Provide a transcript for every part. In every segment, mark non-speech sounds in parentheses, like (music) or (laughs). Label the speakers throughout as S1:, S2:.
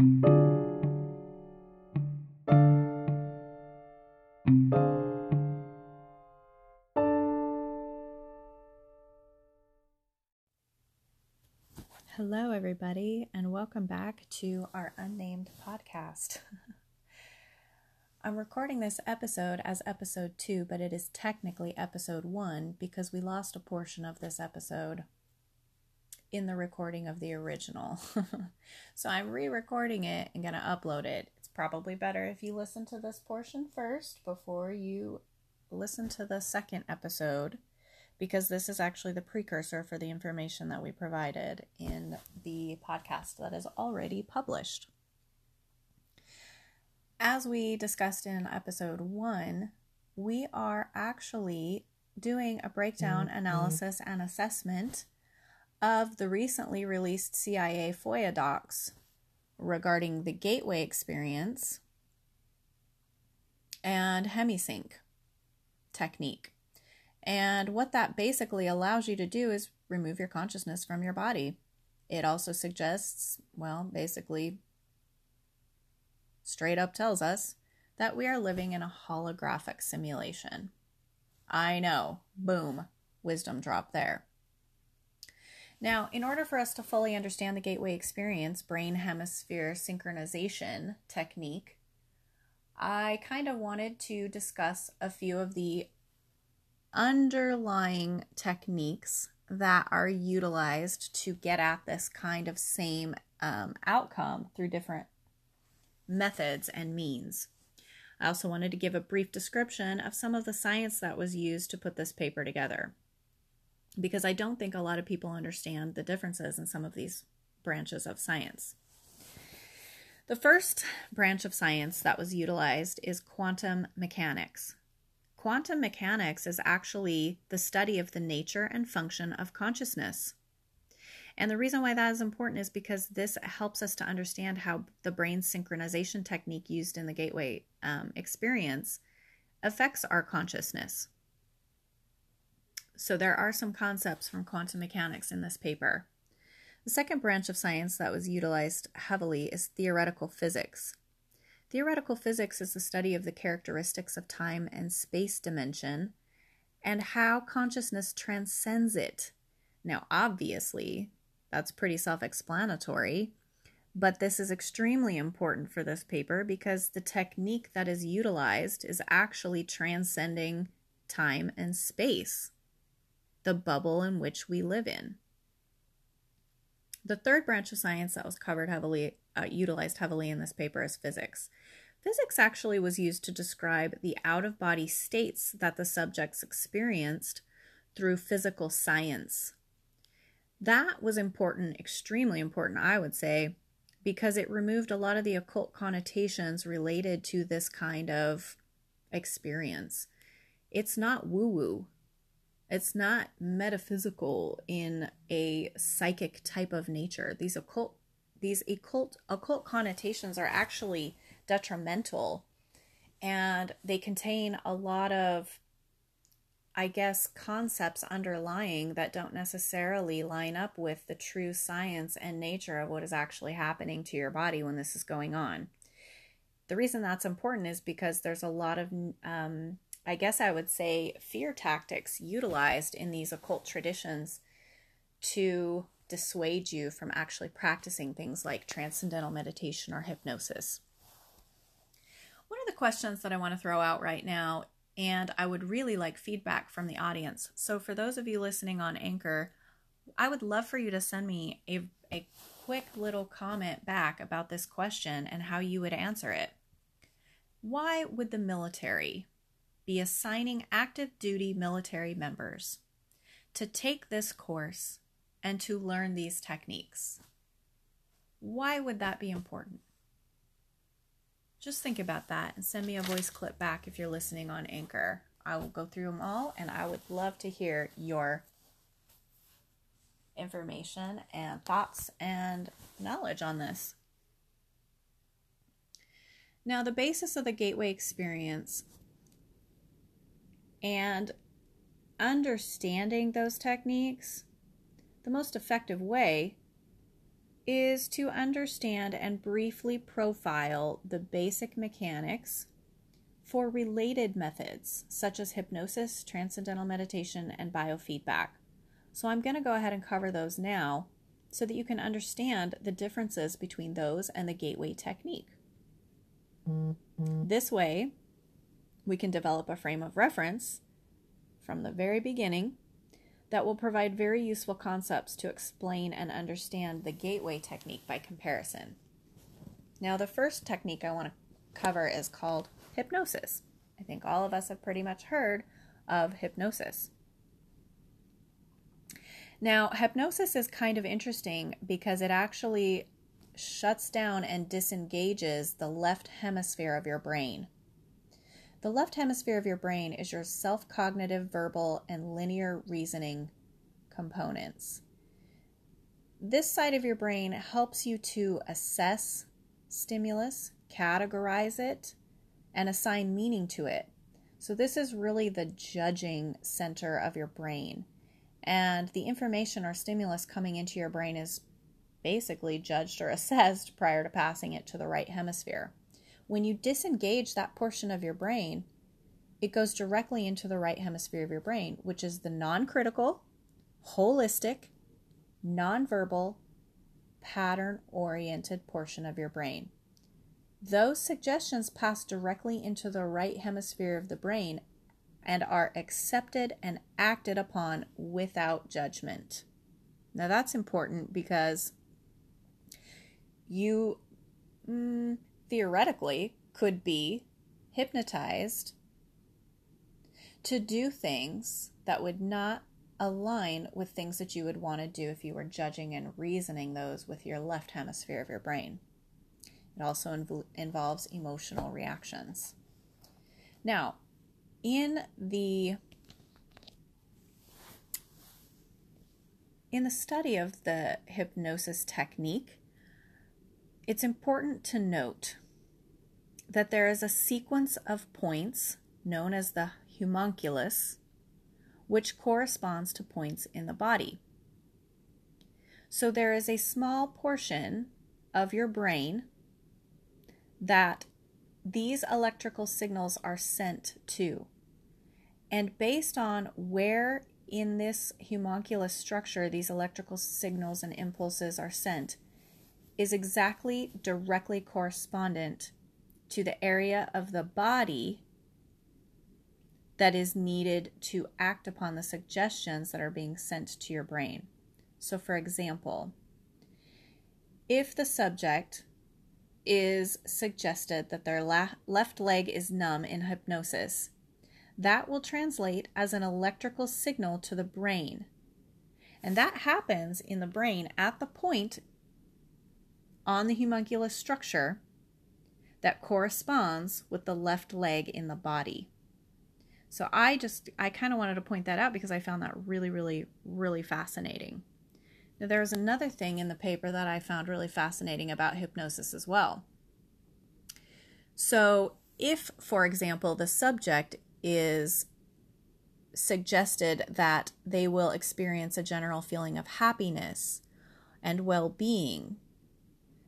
S1: Hello, everybody, and welcome back to our unnamed podcast. (laughs) I'm recording this episode as episode two, but it is technically episode one because we lost a portion of this episode in the recording of the original. (laughs) so I'm re recording it and going to upload it. It's probably better if you listen to this portion first before you listen to the second episode because this is actually the precursor for the information that we provided in the podcast that is already published. As we discussed in episode one, we are actually doing a breakdown mm-hmm. analysis and assessment of the recently released CIA FOIA docs regarding the gateway experience and hemisync technique. And what that basically allows you to do is remove your consciousness from your body. It also suggests, well, basically straight up tells us that we are living in a holographic simulation. I know, boom, wisdom drop there. Now, in order for us to fully understand the gateway experience, brain hemisphere synchronization technique, I kind of wanted to discuss a few of the underlying techniques that are utilized to get at this kind of same um, outcome through different methods, and means. I also wanted to give a brief description of some of the science that was used to put this paper together because I don't think a lot of people understand the differences in some of these branches of science. The first branch of science that was utilized is quantum mechanics. Quantum mechanics is actually the study of the nature and function of consciousness. And the reason why that is important is because this helps us to understand how the brain synchronization technique used in the gateway um, experience affects our consciousness. So, there are some concepts from quantum mechanics in this paper. The second branch of science that was utilized heavily is theoretical physics. Theoretical physics is the study of the characteristics of time and space dimension and how consciousness transcends it. Now, obviously, that's pretty self explanatory. But this is extremely important for this paper because the technique that is utilized is actually transcending time and space, the bubble in which we live in. The third branch of science that was covered heavily, uh, utilized heavily in this paper is physics. Physics actually was used to describe the out of body states that the subjects experienced through physical science. That was important, extremely important, I would say, because it removed a lot of the occult connotations related to this kind of experience. It's not woo woo. It's not metaphysical in a psychic type of nature. These occult these occult occult connotations are actually detrimental and they contain a lot of I guess, concepts underlying that don't necessarily line up with the true science and nature of what is actually happening to your body when this is going on. The reason that's important is because there's a lot of, um, I guess I would say, fear tactics utilized in these occult traditions to dissuade you from actually practicing things like transcendental meditation or hypnosis. One of the questions that I want to throw out right now and I would really like feedback from the audience. So, for those of you listening on Anchor, I would love for you to send me a, a quick little comment back about this question and how you would answer it. Why would the military be assigning active duty military members to take this course and to learn these techniques? Why would that be important? Just think about that and send me a voice clip back if you're listening on Anchor. I will go through them all and I would love to hear your information and thoughts and knowledge on this. Now, the basis of the gateway experience and understanding those techniques, the most effective way is to understand and briefly profile the basic mechanics for related methods such as hypnosis, transcendental meditation, and biofeedback. So I'm going to go ahead and cover those now so that you can understand the differences between those and the gateway technique. This way, we can develop a frame of reference from the very beginning that will provide very useful concepts to explain and understand the gateway technique by comparison. Now, the first technique I want to cover is called hypnosis. I think all of us have pretty much heard of hypnosis. Now, hypnosis is kind of interesting because it actually shuts down and disengages the left hemisphere of your brain. The left hemisphere of your brain is your self cognitive, verbal, and linear reasoning components. This side of your brain helps you to assess stimulus, categorize it, and assign meaning to it. So, this is really the judging center of your brain. And the information or stimulus coming into your brain is basically judged or (laughs) assessed prior to passing it to the right hemisphere. When you disengage that portion of your brain, it goes directly into the right hemisphere of your brain, which is the non critical, holistic, nonverbal, pattern oriented portion of your brain. Those suggestions pass directly into the right hemisphere of the brain and are accepted and acted upon without judgment. Now, that's important because you mm, theoretically could be hypnotized to do things that would not align with things that you would want to do if you were judging and reasoning those with your left hemisphere of your brain. It also inv- involves emotional reactions. Now, in the in the study of the hypnosis technique, it's important to note that there is a sequence of points known as the homunculus, which corresponds to points in the body. So there is a small portion of your brain that these electrical signals are sent to. And based on where in this homunculus structure these electrical signals and impulses are sent, is exactly directly correspondent to the area of the body that is needed to act upon the suggestions that are being sent to your brain. So, for example, if the subject is suggested that their la- left leg is numb in hypnosis, that will translate as an electrical signal to the brain. And that happens in the brain at the point on the homunculus structure that corresponds with the left leg in the body. So I just, I kind of wanted to point that out because I found that really, really, really fascinating. Now, there was another thing in the paper that I found really fascinating about hypnosis as well. So, if, for example, the subject is suggested that they will experience a general feeling of happiness and well being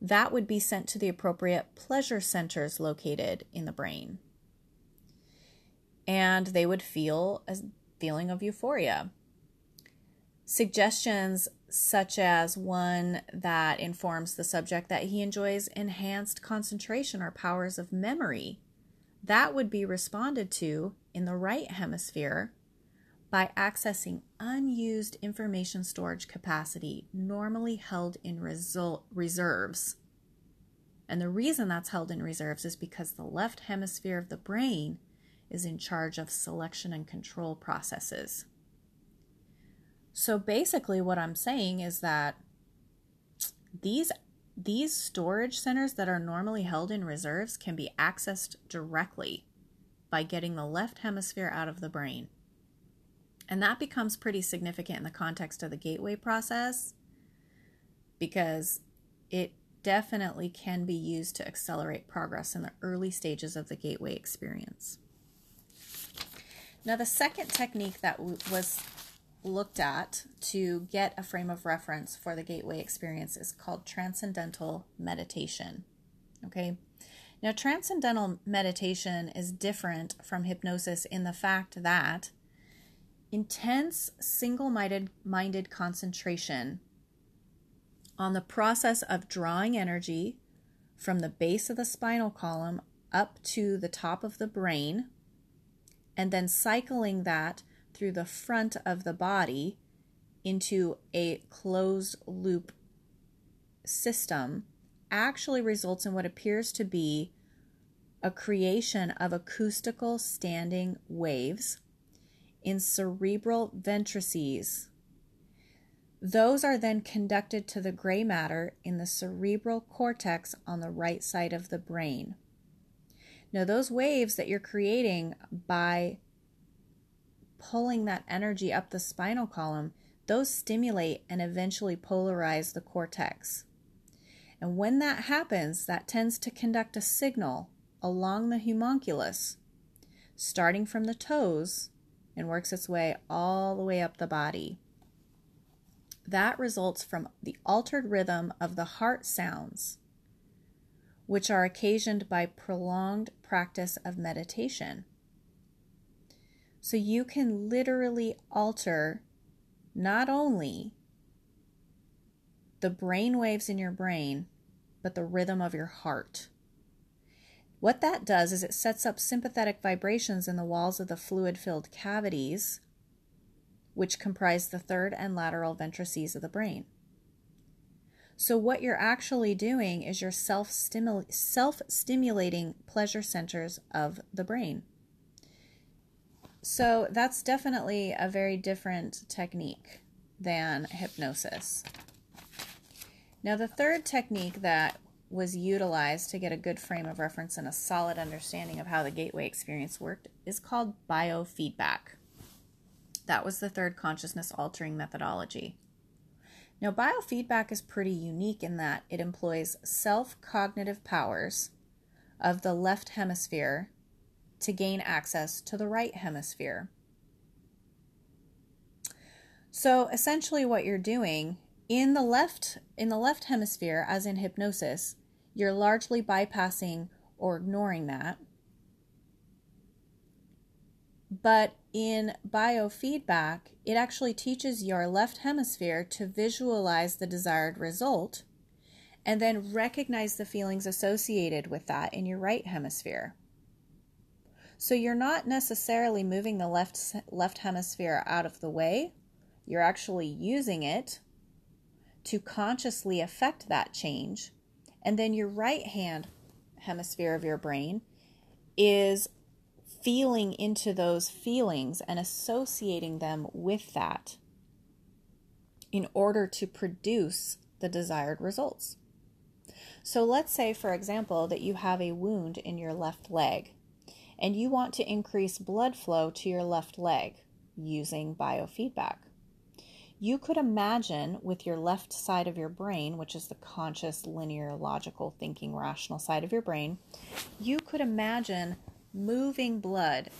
S1: that would be sent to the appropriate pleasure centers located in the brain. And they would feel a feeling of euphoria. Suggestions such as one that informs the subject that he enjoys enhanced concentration or powers of memory, that would be responded to in the right hemisphere by accessing unused information storage capacity normally held in reserves. And the reason that's held in reserves is because the left hemisphere of the brain is in charge of selection and control processes. So basically what I'm saying is that these these storage centers that are normally held in reserves can be accessed directly by getting the left hemisphere out of the brain. And that becomes pretty significant in the context of the gateway process because it definitely can be used to accelerate progress in the early stages of the gateway experience. Now, the second technique that w- was looked at to get a frame of reference for the gateway experience is called transcendental meditation. Okay. Now, transcendental meditation is different from hypnosis in the fact that intense, single minded concentration on the process of drawing energy from the base of the spinal column up to the top of the brain, and then cycling that through the front of the body into a closed loop system actually results in what appears to be a creation of acoustical standing waves in cerebral ventrices. Those are then conducted to the gray matter in the cerebral cortex on the right side of the brain. Now, those waves that you're creating by pulling that energy up the spinal column, those stimulate and eventually polarize the cortex. And when that happens, that tends to conduct a signal along the homunculus, starting from the toes and works its way all the way up the body. That results from the altered rhythm of the heart sounds, which are occasioned by prolonged practice of meditation. So you can literally alter not only the brain waves in your brain, but the rhythm of your heart. What that does is it sets up sympathetic vibrations in the walls of the fluid filled cavities, which comprise the third and lateral ventrices of the brain. So, what you're actually doing is you're self stimulating pleasure centers of the brain. So that's definitely a very different technique than hypnosis. Now, the third technique that was utilized to get a good frame of reference and a solid understanding of how the gateway experience worked is called biofeedback. That was the third consciousness altering methodology. Now, biofeedback is pretty unique in that it employs self cognitive powers of the left hemisphere to gain access to the right hemisphere. So essentially what you're doing in the left in the left hemisphere as in hypnosis, you're largely bypassing or ignoring that. But in biofeedback, it actually teaches your left hemisphere to visualize the desired result and then recognize the feelings associated with that in your right hemisphere. So you're not necessarily moving the left left hemisphere out of the way. You're actually using it to consciously affect that change. And then your right hand hemisphere of your brain is feeling into those feelings and associating them with that in order to produce the desired results. So let's say, for example, that you have a wound in your left leg and you want to increase blood flow to your left leg using biofeedback. You could imagine with your left side of your brain, which is the conscious, linear, logical, thinking, rational side of your brain, you could imagine moving blood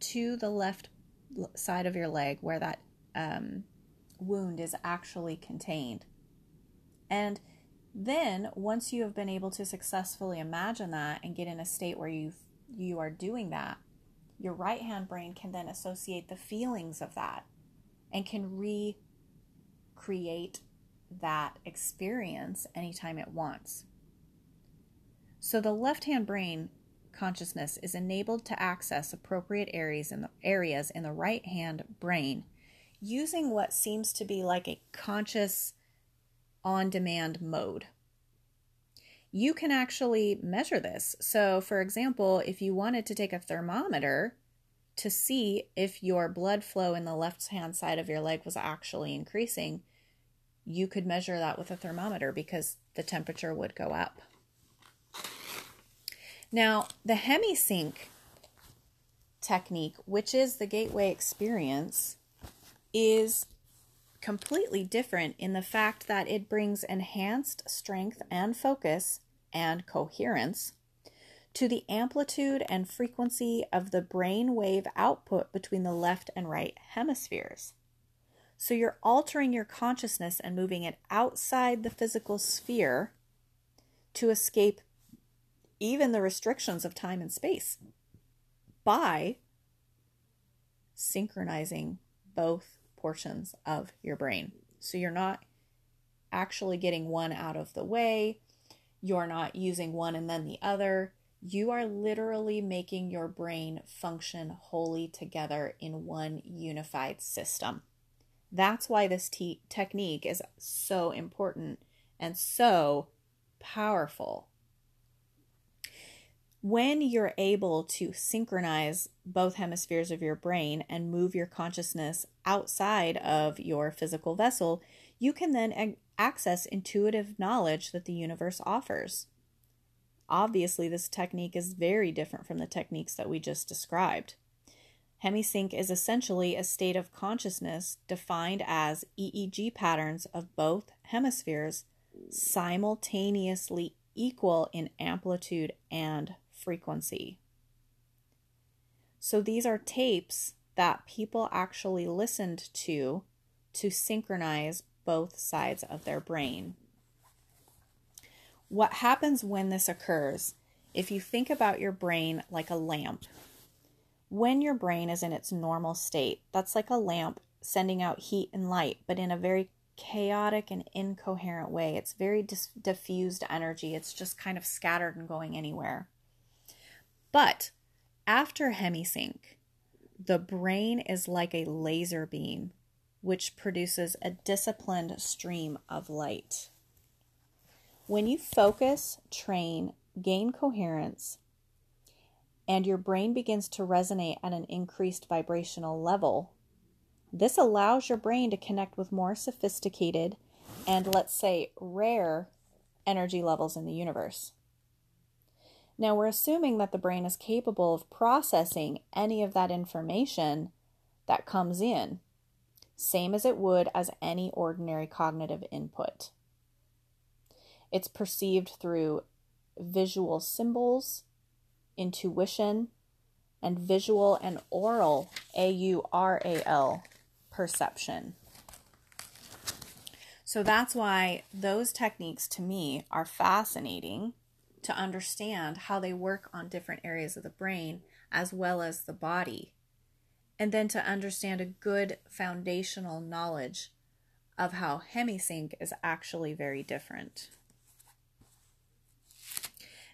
S1: to the left side of your leg where that um, wound is actually contained. And then, once you have been able to successfully imagine that and get in a state where you you are doing that, your right hand brain can then associate the feelings of that and can recreate that experience anytime it wants. So the left hand brain consciousness is enabled to access appropriate areas in the areas in the right hand brain using what seems to be like a conscious on demand mode you can actually measure this. So, for example, if you wanted to take a thermometer to see if your blood flow in the left hand side of your leg was actually increasing, you could measure that with a thermometer because the temperature would go up. Now, the hemisync technique, which is the gateway experience, is completely different in the fact that it brings enhanced strength and focus and coherence to the amplitude and frequency of the brain wave output between the left and right hemispheres. So you're altering your consciousness and moving it outside the physical sphere to escape even the restrictions of time and space by synchronizing both portions of your brain. So you're not actually getting one out of the way, you're not using one and then the other. You are literally making your brain function wholly together in one unified system. That's why this te- technique is so important and so powerful. When you're able to synchronize both hemispheres of your brain and move your consciousness outside of your physical vessel, you can then access intuitive knowledge that the universe offers. Obviously, this technique is very different from the techniques that we just described. Hemisync is essentially a state of consciousness defined as EEG patterns of both hemispheres simultaneously equal in amplitude and frequency. So these are tapes that people actually listened to to synchronize both sides of their brain. What happens when this occurs? If you think about your brain like a lamp, when your brain is in its normal state, that's like a lamp sending out heat and light, but in a very chaotic and incoherent way. It's very dis- diffused energy, it's just kind of scattered and going anywhere. But after hemisync, the brain is like a laser beam which produces a disciplined stream of light. When you focus, train, gain coherence, and your brain begins to resonate at an increased vibrational level, this allows your brain to connect with more sophisticated and, let's say, rare energy levels in the universe. Now, we're assuming that the brain is capable of processing any of that information that comes in same as it would as any ordinary cognitive input. It's perceived through visual symbols, intuition, and visual and oral A U R A L, perception. So that's why those techniques to me are fascinating to understand how they work on different areas of the brain as well as the body and then to understand a good foundational knowledge of how hemisync is actually very different.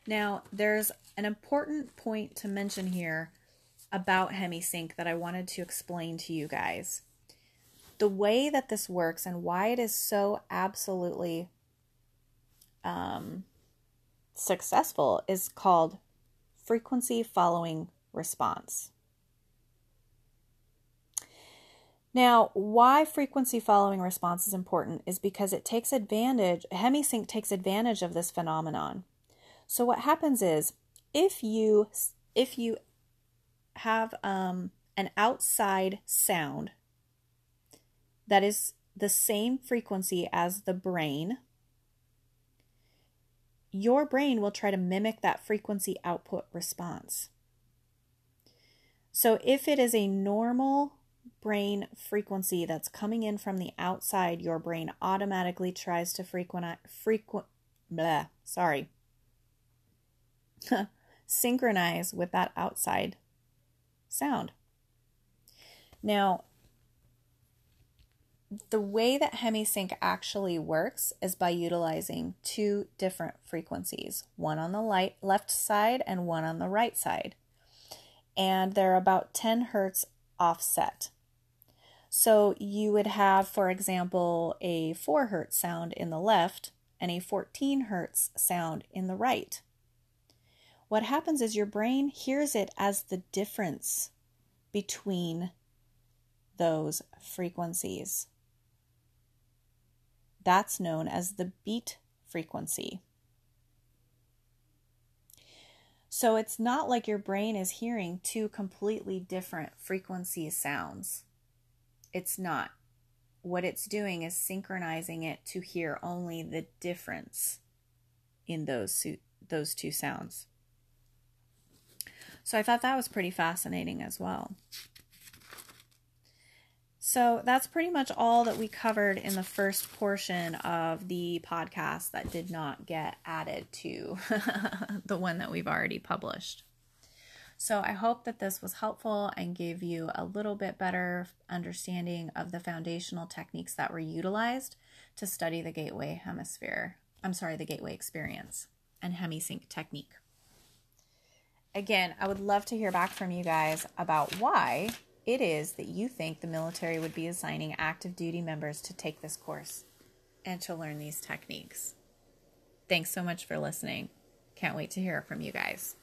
S1: Now, there's an important point to mention here about hemisync that I wanted to explain to you guys. The way that this works and why it is so absolutely um, successful is called frequency following response. Now, why frequency following response is important is because it takes advantage, HemiSync takes advantage of this phenomenon. So what happens is if you if you have um, an outside sound that is the same frequency as the brain, your brain will try to mimic that frequency output response. So if it is a normal brain frequency that's coming in from the outside, your brain automatically tries to frequent frequent sorry. (laughs) synchronize with that outside sound. Now, the way that hemisync actually works is by utilizing two different frequencies, one on the light left side and one on the right side. And they're about 10 hertz offset. So you would have, for example, a 4 hertz sound in the left and a 14 hertz sound in the right. What happens is your brain hears it as the difference between those frequencies. That's known as the beat frequency. So it's not like your brain is hearing two completely different frequency sounds. It's not. What it's doing is synchronizing it to hear only the difference in those those two sounds. So I thought that was pretty fascinating as well. So that's pretty much all that we covered in the first portion of the podcast that did not get added to (laughs) the one that we've already published. So I hope that this was helpful and gave you a little bit better understanding of the foundational techniques that were utilized to study the gateway hemisphere. I'm sorry, the gateway experience and hemisync technique. Again, I would love to hear back from you guys about why it is that you think the military would be assigning active duty members to take this course and to learn these techniques. Thanks so much for listening. Can't wait to hear from you guys.